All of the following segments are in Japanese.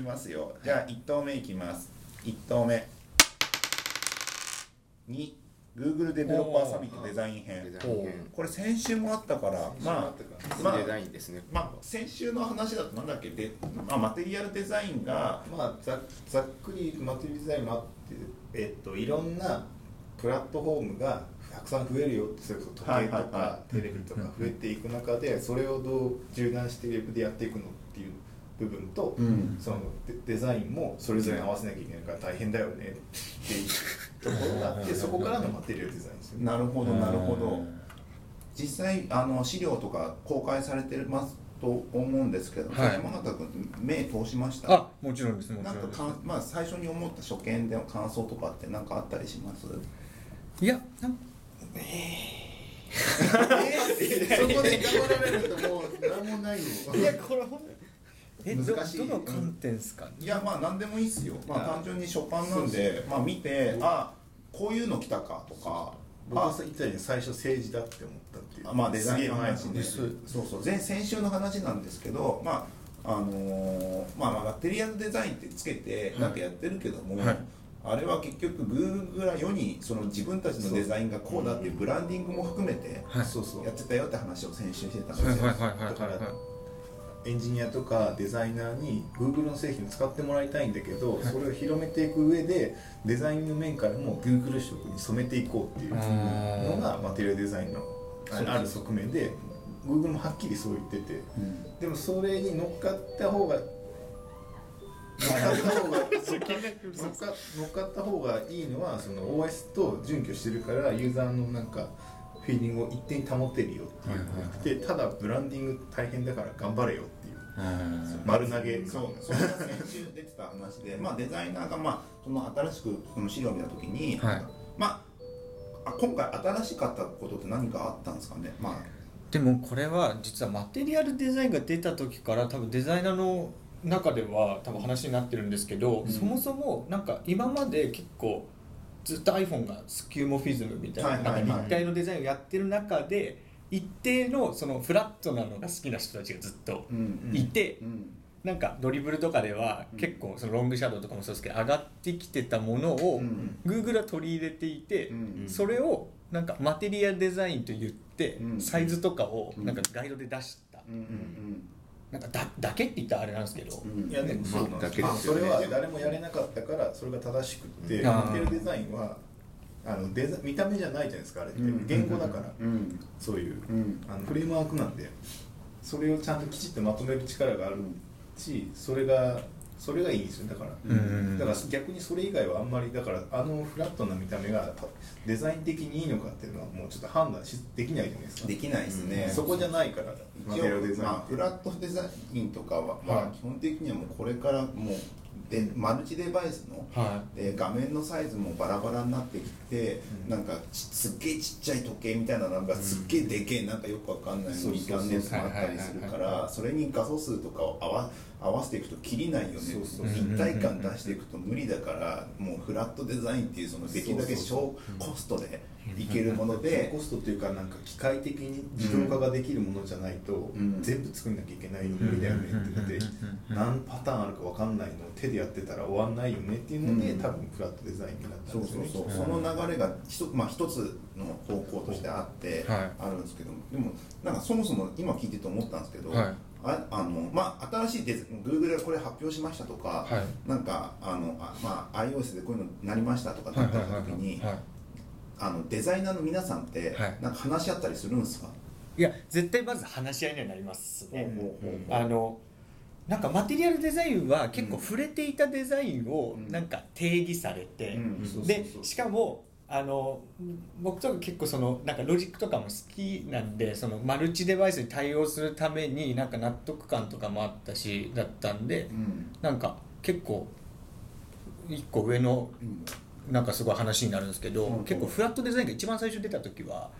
きますよ。じゃあ1投目いきます。1投目。2 Google デベロッパーサミットデザイン編。これ先週もあったからまあまあデザインですね。まあ先週の話だとなんだっけ？で、まあ、マテリアルデザインがまあざざっくりマテリアルデザインもあって、えっと、いろんなプラットフォームがたくさん増えるよってそれこそ時計とかテレビとか増えていく中でそれをどう柔軟してウェブでやっていくの部分と、うん。そのデデザインもそれぞれに合わせなきゃいけないから大変だよねっていうところがあって そこからのマテリアルデザインですよね。なるほどなるほど。実際あの資料とか公開されてますと思うんですけど、はい。山形君目通しました？あもちろんですもちなんろんです。かかん、まあ、最初に思った初見での感想とかって何かあったりします？いやなん そこで黙られるともう何もないよ。いやこれほん難しい。どの観点ですか、いやまあ何でもいいっすよ、まあ、あ単純に初版なんでまあ見てあこういうの来たかとかあ僕が言ったように最初政治だって思ったっていう。あまあデザインの話ねそうそう。前先週の話なんですけどまああのーまあまあマテリアルデザインってつけてなんかやってるけども、はい。あれは結局 Google が世にその自分たちのデザインがこうだっていうブランディングも含めてはい。そうそうやってたよって話を先週してたんですよ、はいはいはいはいだからはいエンジニアとかデザイナーに Google の製品を使ってもらいたいんだけど、それを広めていく上でデザインの面からも Google 色に染めていこうっていうのがマテリアルデザインのあある側面で Google もはっきりそう言っててうん。でもそれに乗っかった方が乗っかった方が乗っかった方がいいのはその OS と準拠してるからユーザーのなんかフィーリングを一定に保てるよっていうなくてただブランディング大変だから頑張れよっていう。丸投げ。そうそれが先週出てた話で、まあ、デザイナーが、まあ、その新しくその資料を見た時に、はい。まああ今回新しかったことって何かあったんですかね、まあ、でもこれは実はマテリアルデザインが出た時から多分デザイナーの中では多分話になってるんですけど、うん。そもそもなんか今まで結構ずっと iPhone がスキューモフィズムみたいな,、なんか立体のデザインをやってる中で一定のそのフラットなのが好きな人たちがずっとうんいて、うん。なんかドリブルとかではうん。結構そのロングシャドウとかもそうですけど上がってきてたものをうん。Google は取り入れていて、うんそれをなんかマテリアルデザインと言ってうんサイズとかをうん。なんかガイドで出した、なんかだだけって言ったらあれなんですけど、いやでもそうなんだですそれは誰もやれなかったからそれが正しくってうん。マテリアルデザインはあのデザ見た目じゃないじゃないですかあれって。うん。言語だから。うん。そういう。うん。あのフレームワークなんで。それをちゃんときちっとまとめる力があるしそれがそれがいいんですよだから、うんだから逆にそれ以外はあんまりだからあのフラットな見た目がデザイン的にいいのかっていうのはもうちょっと判断しできないじゃないですか。できないですね、そこじゃないから。一応まあ、フラットデザインとかは、まあはい基本的にはもうこれからもうでマルチデバイスのはで画面のサイズもバラバラになってきて、うん。なんかちすっげえちっちゃい時計みたいななんかすっげえでけえなんかよくわかんないそうそうそう2眼レンズもあったりするからそれに画素数とかを合わ合わせていくと切りないよねそうそう。立体感出していくと無理だからもうフラットデザインっていうそのできるだけ小コストでいけるもの低でコストというかなんか機械的に自動化ができるものじゃないと、ん。全部作んなきゃいけないよ無理だよねって。言ってうん。何パターンあるか分かんないの？を手でやってたら終わんないよねっていうので、うん。多分フラットデザインになったそうんですよね。そうそう、う。ん。その流れが一,、まあ、一つの方向としてあって、はい。あるんですけどでもなんかそもそも今聞いてて思ったんですけど、はい。ああのまあ、新しいデザ Google がこれ発表しましたとか、はい。なんかあのあ、まあ、iOS でこういうのになりましたとかいなったはいはい時にはいあのデザイナーの皆さんって、はい。なんか話し合ったりするんですか、いや絶対まず話し合いにはなります。あのなんかマテリアルデザインは結構うん触れていたデザインをうん。なんか定義されて、でしかもあの僕とか結構そのなんかロジックとかも好きなんでそのマルチデバイスに対応するためになんか納得感とかもあったしだったんでうん。なんか結構一個上のうんなんかすごい話になるんですけど、うん結構フラットデザインが一番最初出た時は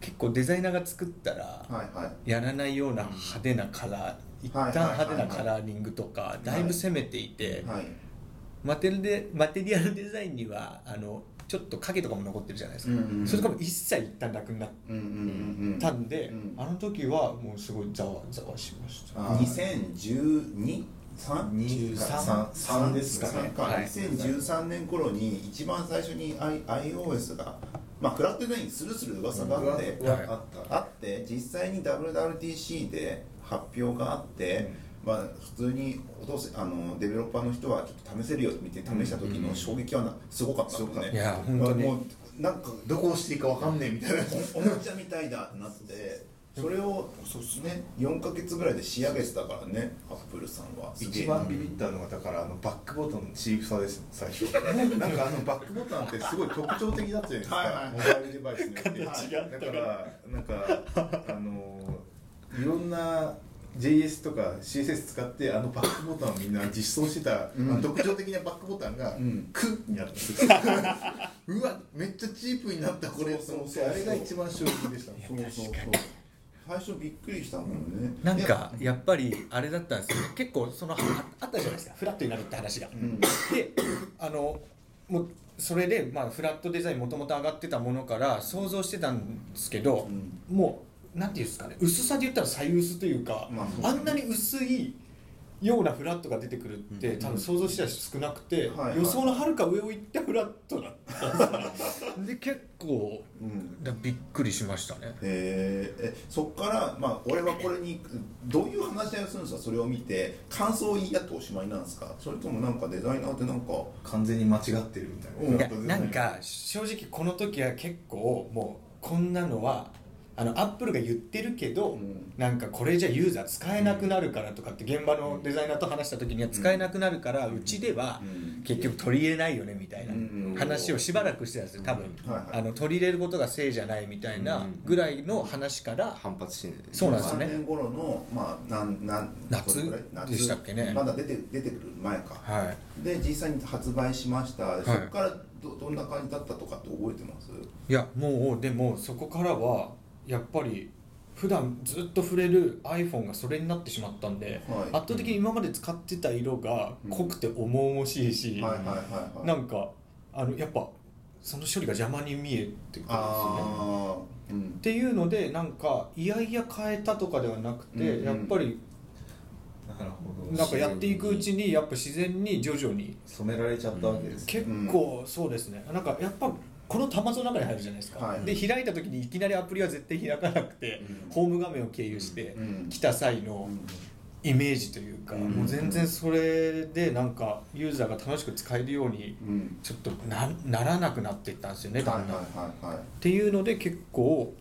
結構デザイナーが作ったらはいはい。やらないような派手なカラー一旦はいはいはいはい派手なカラーリングとかだいぶ攻めていて、はい。マテルでマテリアルデザインにはあのちょっと影とかも残ってるじゃないですか、うんうんうん。それとかも一切一旦なくなっうんうんうんうん。たんで、うん。あの時はもうすごいざわざわしました。あ2012 3 13 3ですかね。か。はい。2013年頃に一番最初に I- iOS が、まあ、フラットデザインするする噂があって、あった。あって実際に WWDC で発表があって、まあ、普通にお父さんあのデベロッパーの人はちょっと試せるよって見て試した時の衝撃はなすごかったんだよね、もうなんかどこ押していいかわかんねえみたいな。おもちゃみたいだってなってそれをね。4か月ぐらいで仕上げてたからねアップルさんは。一番ビビったのがだからあのバックボタンのチープさです最初。なんかあのバックボタンってすごい特徴的だったじゃないですか。はいはい。モバイルデバイスによって。だからなんかあのいろんな JS とか CSS 使ってあのバックボタンをみんな実装してた、うん。特徴的なバックボタンがうん「ク」になったんですようわめっちゃチープになったこれ。そうそうそう。あれが一番衝撃でした。そうそうそう最初びっくりしたもんね。なんかやっぱりあれだったんですよ。結構そのああったじゃないですか。フラットになるって話が、ん。であのもうそれで、まあ、フラットデザインもともと上がってたものから想像してたんですけど、もうなんていうんですかね。薄さで言ったら最薄というか、まああんなに薄いようなフラットが出てくるって、多分想像したら少なくて、予想のはるか上を行ったフラットだった。ん で結構うん。だびっくりしましたね。えー。えそっから、まあ、俺はこれにどういう話し合いをするんですか？それを見て感想を言い合っておしまいなんですか？それともなんかデザイナーってなんか完全に間違ってるみたいな、うん。いやなんか正直この時は結構もうこんなのはあのアップルが言ってるけど、うん。なんかこれじゃユーザー使えなくなるからとかって現場のデザイナーと話した時には使えなくなるからうちではうん。結局取り入れないよねみたいなうん。話をしばらくしてたんですよ多分。はいはい。あの取り入れることがせいじゃないみたいなぐらいの話から反発してそうなんですよね。3年頃の、まあ、なんなん夏どれぐらい？でしたっけね。まだ出て出てくる前か。はい。で実際に発売しました、い。そこからどどんな感じだったとかって覚えてます？いやもうでもそこからはやっぱり普段ずっと触れる iPhone がそれになってしまったんで、はい。圧倒的に今まで使ってた色が濃くて重々しいし、なんかあのやっぱその処理が邪魔に見えてくるんですよね。うん。っていうのでなんかいやいや変えたとかではなくて、うんうん。やっぱりなるほど。なんかやっていくうちにやっぱ自然に徐々に染められちゃったわけです、結構そうですね。なんかやっぱこの端末の中に入るじゃないですか、はい。で開いた時にいきなりアプリは絶対開かなくて、うん。ホーム画面を経由してうん。来た際のイメージというか、うん。もう全然それでなんかユーザーが楽しく使えるようにうん。ちょっとなならなくなっていったんですよねだんだん、っていうので結構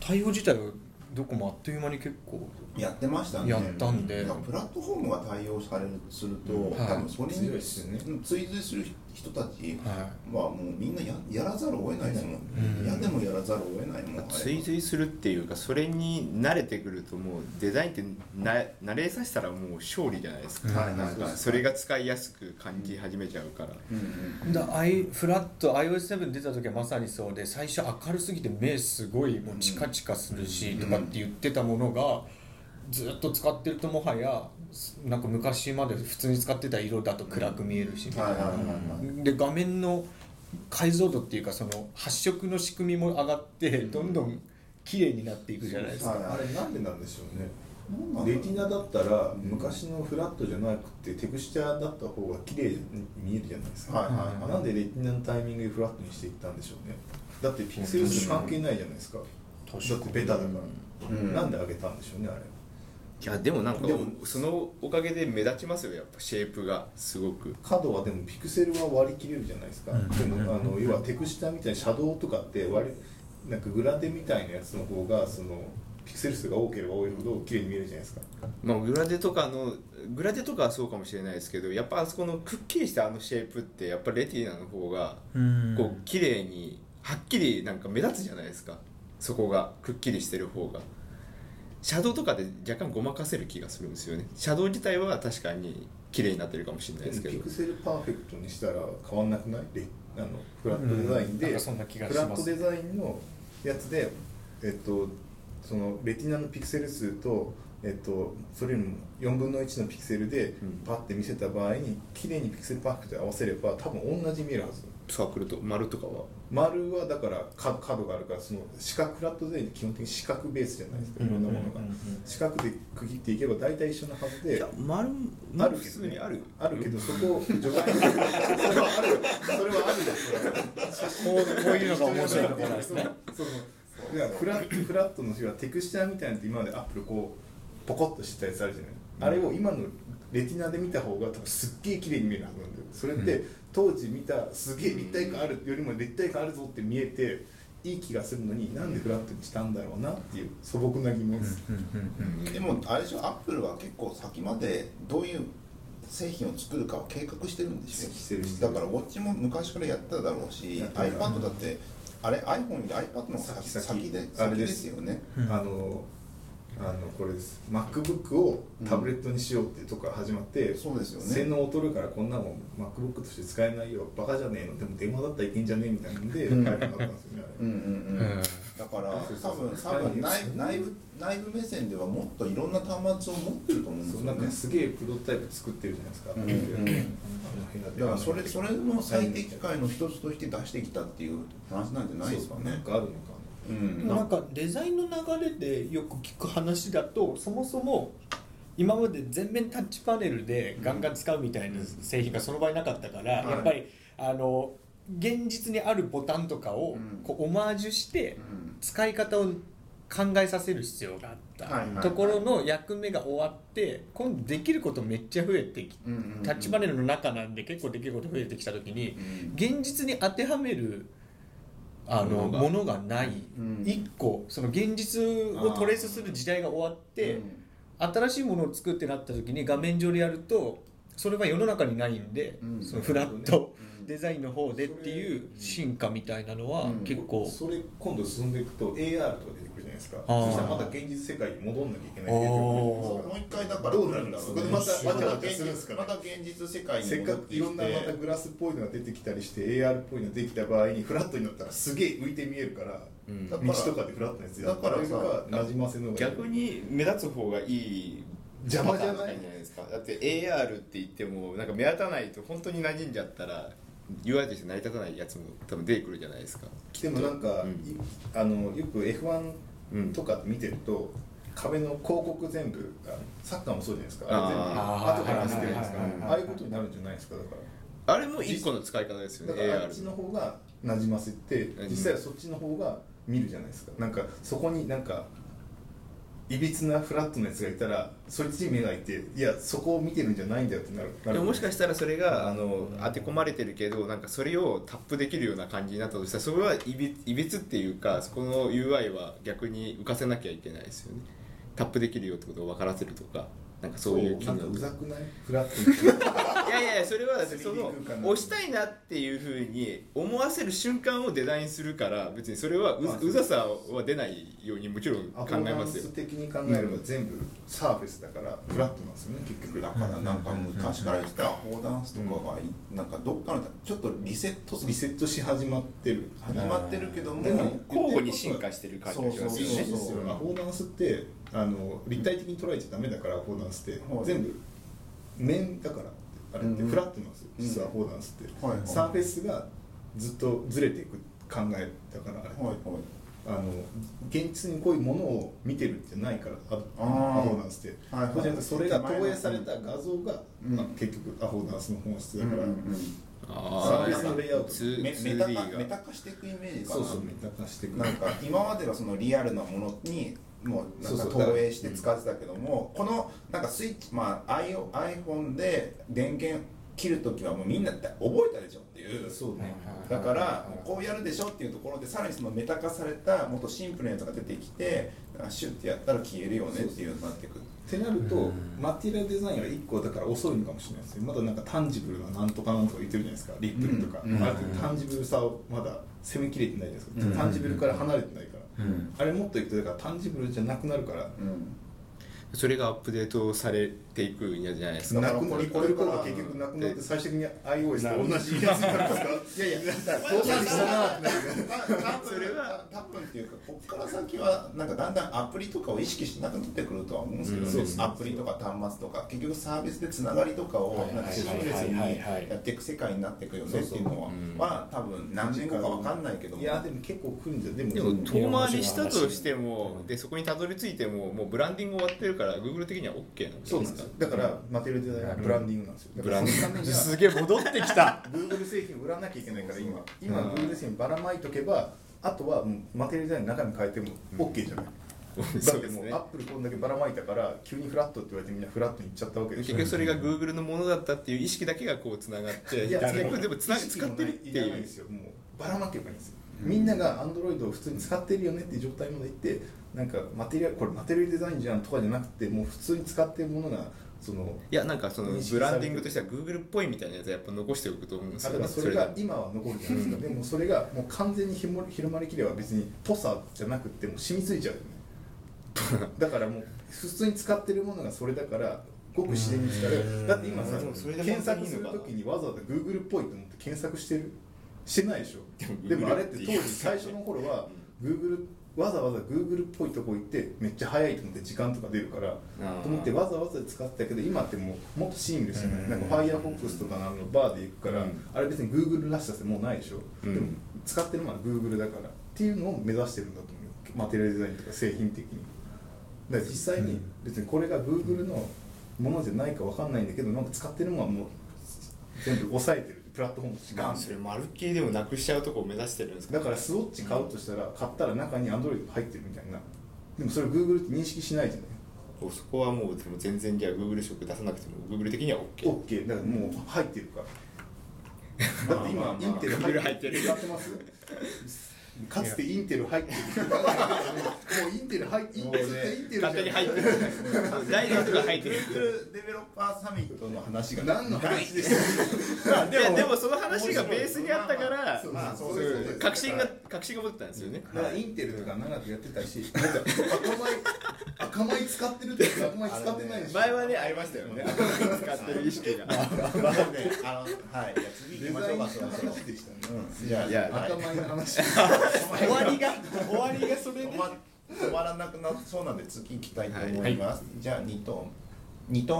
対応自体はどこもあっという間に結構やってましたね。やったんで。プラットフォームが対応されるすると、はい多分それにね。うん追随する人たちははもうみんなややらざるを得ないですもん、うん。嫌でもやらざるを得ないもん追随するっていうかそれに慣れてくるともうデザインってな慣れさせたらもう勝利じゃないですか、うんなんかそれが使いやすく感じ始めちゃうから、うん。うんだ i フラット iOS7 出た時はまさにそうで最初明るすぎて目すごいもうチカチカするしとかって言ってたものがずっと使ってるともはやなんか昔まで普通に使ってた色だと暗く見えるし。で画面の解像度っていうかその発色の仕組みも上がってどんどん綺麗になっていくじゃないですか。はいあれなんでなんでしょうね。レティナだったら昔のフラットじゃなくてテクスチャーだった方が綺麗に見えるじゃないですか、なんでレティナのタイミングでフラットにしていったんでしょうね。だってピクセル数関係ないじゃないですか。だってベタだから、うん。なんで上げたんでしょうねあれいやでもなんかでもそのおかげで目立ちますよやっぱシェイプがすごく。角はでもピクセルは割り切れるじゃないですか、うん。でもあの要はテクスチャーみたいなシャドウとかって割りなんかグラデみたいなやつの方がそのピクセル数が多ければ多いほど綺麗に見えるじゃないですか。まあグラデとかのグラデとかはそうかもしれないですけどやっぱあそこのくっきりしたあのシェイプってやっぱレティーナの方がうん。こう綺麗にはっきりなんか目立つじゃないですか。そこがくっきりしてる方がシャドウとかで若干ごまかせる気がするんですよね。シャドウ自体は確かに綺麗になってるかもしれないですけど。ピクセルパーフェクトにしたら変わんなくない？レあのフラットデザインで、うんなんかそんな気がしフラットデザインのやつでえっとそのレティナのピクセル数とえっと、それよりも4分の1のピクセルでうん。パッて見せた場合に綺麗にピクセルパーフェクトで合わせれば多分同じ見えるはずサークルと丸とかは？丸はだから角角があるからその四角フラットデザインって基本的に四角ベースじゃないですかいろんなものがうん。うんうんうん四角で区切っていけば大体一緒なはずでいや丸ある普けど、ね、通にあるあるけどそこを除外するそれはあるそれはあるですこうこういうのが面白いところなんですね。いやフラットフラットの日はテクスチャーみたいなのって今までアップルこうポコッとしたやつあるじゃない、あれを今のレティナで見た方が多分すっげえ綺麗に見えるはずなんだよ。それって、当時見たすげえ立体感あるよりも立体感あるぞって見えていい気がするのになんでフラットにしたんだろうなっていう素朴な疑問です、でもあれでしょ？アップルは結構先までどういう製品を作るかは計画してるんでしょ？してるしてる。だからウォッチも昔からやっただろうし iPad だってあれ iPhone より iPad の先先先で先あれでですすよね。あのあのこれです。MacBook をタブレットにしようっていうとこから始まって、そうですよね。性能劣るからこんなもん MacBook として使えないよ。バカじゃねえの。でも電話だったらいけんじゃねえみたいなんで、うん。開発になったんですよねうんうんうんうん。だから多分多分内部内部内部目線ではもっといろんな端末を持ってると思うんですよね。なんかすげえプロトタイプ作ってるじゃないですか、うんうんだからそれそれの最適解の一つとして出してきたっていう話なんじゃないですかね。なんかあるのかうん。なんかデザインの流れでよく聞く話だとそもそも今まで全面タッチパネルでガンガン使うみたいな製品がその場になかったから、はい。やっぱりあの現実にあるボタンとかをうん。こうオマージュしてうん。使い方を考えさせる必要があった、ところの役目が終わって今度できることめっちゃ増えてきタッチパネルの中なんで結構できること増えてきた時に現実に当てはめるあのものがない、うん。一個その現実をトレースする時代が終わって、新しいものを作ってなった時に画面上でやるとそれは世の中にないんで、うん。そのフラットうん。デザインの方でっていう進化みたいなのはうん。結構、それ今度進んでいくと AR とか出てくるないですか。そしたらまた現実世界に戻んなきゃいけないもう一回だからどうなるんだろうねまたまた現実また現実世界にせっかくいろんなまたてグラスっぽいのが出てきたりして AR っぽいのができた場合にフラットになったらすげえ浮いて見えるから、うん。道とかでフラットなやつやだからさなじませの逆に目立つ方がいい邪魔じゃないじゃないですか。だって AR って言ってもなんか目立たないと本当に馴染んじゃったら UI として成り立たないやつも多分出てくるじゃないですか。でもなんか、うん。いあのよく F1 とか見てると、壁の広告全部あのサッカーもそうじゃないですか。あれ全部後から見せてるじゃないですかああいうことになるんじゃないですかだから。あれも一個の使い方ですよねだからあっちの方がなじませてうん実際はそっちの方が見るじゃないですか。なんかそこになんかいびつなフラットなやつがいたらそいつに目がいていやそこを見てるんじゃないんだよってなる。でももしかしたらそれがあの当て込まれてるけどなんかそれをタップできるような感じになったとしたらそれはいびいびつっていうかそこの UI は逆に浮かせなきゃいけないですよね。タップできるよってことを分からせるとかなんかそういう機能なんかうざくない？フラットやいやそれはだってそ 3D の押したいなっていうふうに思わせる瞬間をデザインするから別にそれはう,、まあうざさは出ないようにもちろん考アフォーダンえますよ。ス的に考えれば全部サーフェスだからフラットなんですよね結局。だからなんか昔から言ってたアホダンスとかがいなんかどっかのちょっとリセットリセットし始まってる始まってるけどもでも交互に進化してる感じがしますよね。そうそうそうアフォーダンスってあの立体的に捉えちゃダメだからアフォーダンスって、はい。全部面だからあれってうんフラットなんですよ、実はアフォーダンスって、はいはい。サーフェスがずっとずれていく考えだから。あれ、はいはい。あの現実にこういうものを見てるんじゃないからアフォーダンスって、はいはい。それが投影された画像が、うん。まあ結局アフォーダンスの本質だから、うんうんあサービスのレイアウトツメーメタ化 2D メタが化していくイメージかな。そうそうメタ化していく。なんか今まではそのリアルなものにもうなんか投影して使ってたけどもこのなんかスイッチまあ iPhone で電源切るときはもうみんなって覚えたでしょっていう。そうね。だからこうやるでしょっていうところでさらにそのメタ化されたもっとシンプルなやつが出てきてシュッてやったら消えるよねっていうになってくる。ってなると、マテリアルデザインは1個だから遅いのかもしれないですねまだなんかタンジブルななんとかなんとか言ってるじゃないですか。リップルとか、うん。ある程度タンジブルさをまだ攻めきれてないじゃないですか、うん。タンジブルから離れてないから、うん。あれもっといくとだからタンジブルじゃなくなるから、うん。それがアップデートされていくんじゃないですか。なくなりこれから結局なくなって最終的に iOS と同じやつになるんですかいやいやそうなるしたなそれは多分っていうかここから先はなんかだんだんアプリとかを意識しなくなってくるとは思うんですけど、うんねそうですね。アプリとか端末とか結局サービスでつながりとかをはいはいなんかシームレスにやっていく世界になっていくよねっていうのはまあ多分何年後かわかんないけども。いやでも結構来るんじゃでもでも遠回りしたとしてもでそこにたどり着いてももうブランディング終わってるから Google 的には OK なんじゃそうなんですかよだからマテリアルデザインはブランディングなんですよ。ブランディング。すげえ戻ってきた。Google 製品を売らなきゃいけないから今。今うん。Google 製品ばらまいとけばあとはマテリアルデザインの中身変えても OK じゃない、だってもうアップルこんだけばらまいたから急にフラットって言われてみんなフラットに行っちゃったわけでしょ。結局それが Google のものだったっていう意識だけがこうつながっていや結局でもつな使ってるっていらないいうですよもうばらまけばいいんですよ、みんなが Android を普通に使ってるよねっていう状態までいってなんかマテリアルこれマテリアルデザインじゃんとかじゃなくてもう普通に使ってるものがそのいやなんかそのブランディングとしては Google っぽいみたいなやつはやっぱ残しておくと思うんですよだからそれが今は残るじゃないですか、でもそれがもう完全にひも広まりきれば別にぽさじゃなくてもう染みついちゃうよね。だからもう普通に使ってるものがそれだからごく自然に使える。だって今さ検索するときにわざわざ Google っぽいと思って検索してる？してないでしょ。でもでもあれって当時最初の頃は Google わざわざ Google っぽいとこ行ってめっちゃ早いと思って時間とか出るからと思ってわざわざ使ってたけど今ってもうもっとシームレスじゃなんか Firefox とかのバーで行くから、うん。あれ別に Google らしさってもうないでしょ、うん。でも使ってるのは Google だからっていうのを目指してるんだと思うマテリアルデザインとか製品的に。だから実際に別にこれが Google のものじゃないかわかんないんだけどなんか使ってるものはもう全部抑えてるプラットフォームと違うんそれまるっきりでもなくしちゃうとこを目指してるんですか？だからスウォッチ買うとしたら買ったら中に Android が入ってるみたいな。でもそれ Google って認識しないじゃない？そこはもうでも全然じゃあ Google 色出さなくても Google 的には OK OK だからもう入ってるから。だって今インテル入ってる。使ってます？かつてインテル入ってる。もうインテル入ってインテルインテルじゃん勝手に入ってる。大学が入ってる。Google デベロッパーサミットの話が何の話でしたでもその話がベースにあったからそうまあそうそうです。ね確信が確信が持ってたんですよね。だからインテルとか長くやってたし。だって赤米赤米使ってるって赤米使ってないでし。ょ 前はねありましたよね。使ってる意識が。まあねあのはいじゃあ次行きましょうか。デザインのそろそろ話でしたね。うん。じゃあいやはい。赤米の話。終わりが終わりがそれで止ま止まらなくなそうなんで次行きたいと思います、じゃあ2トン。2トン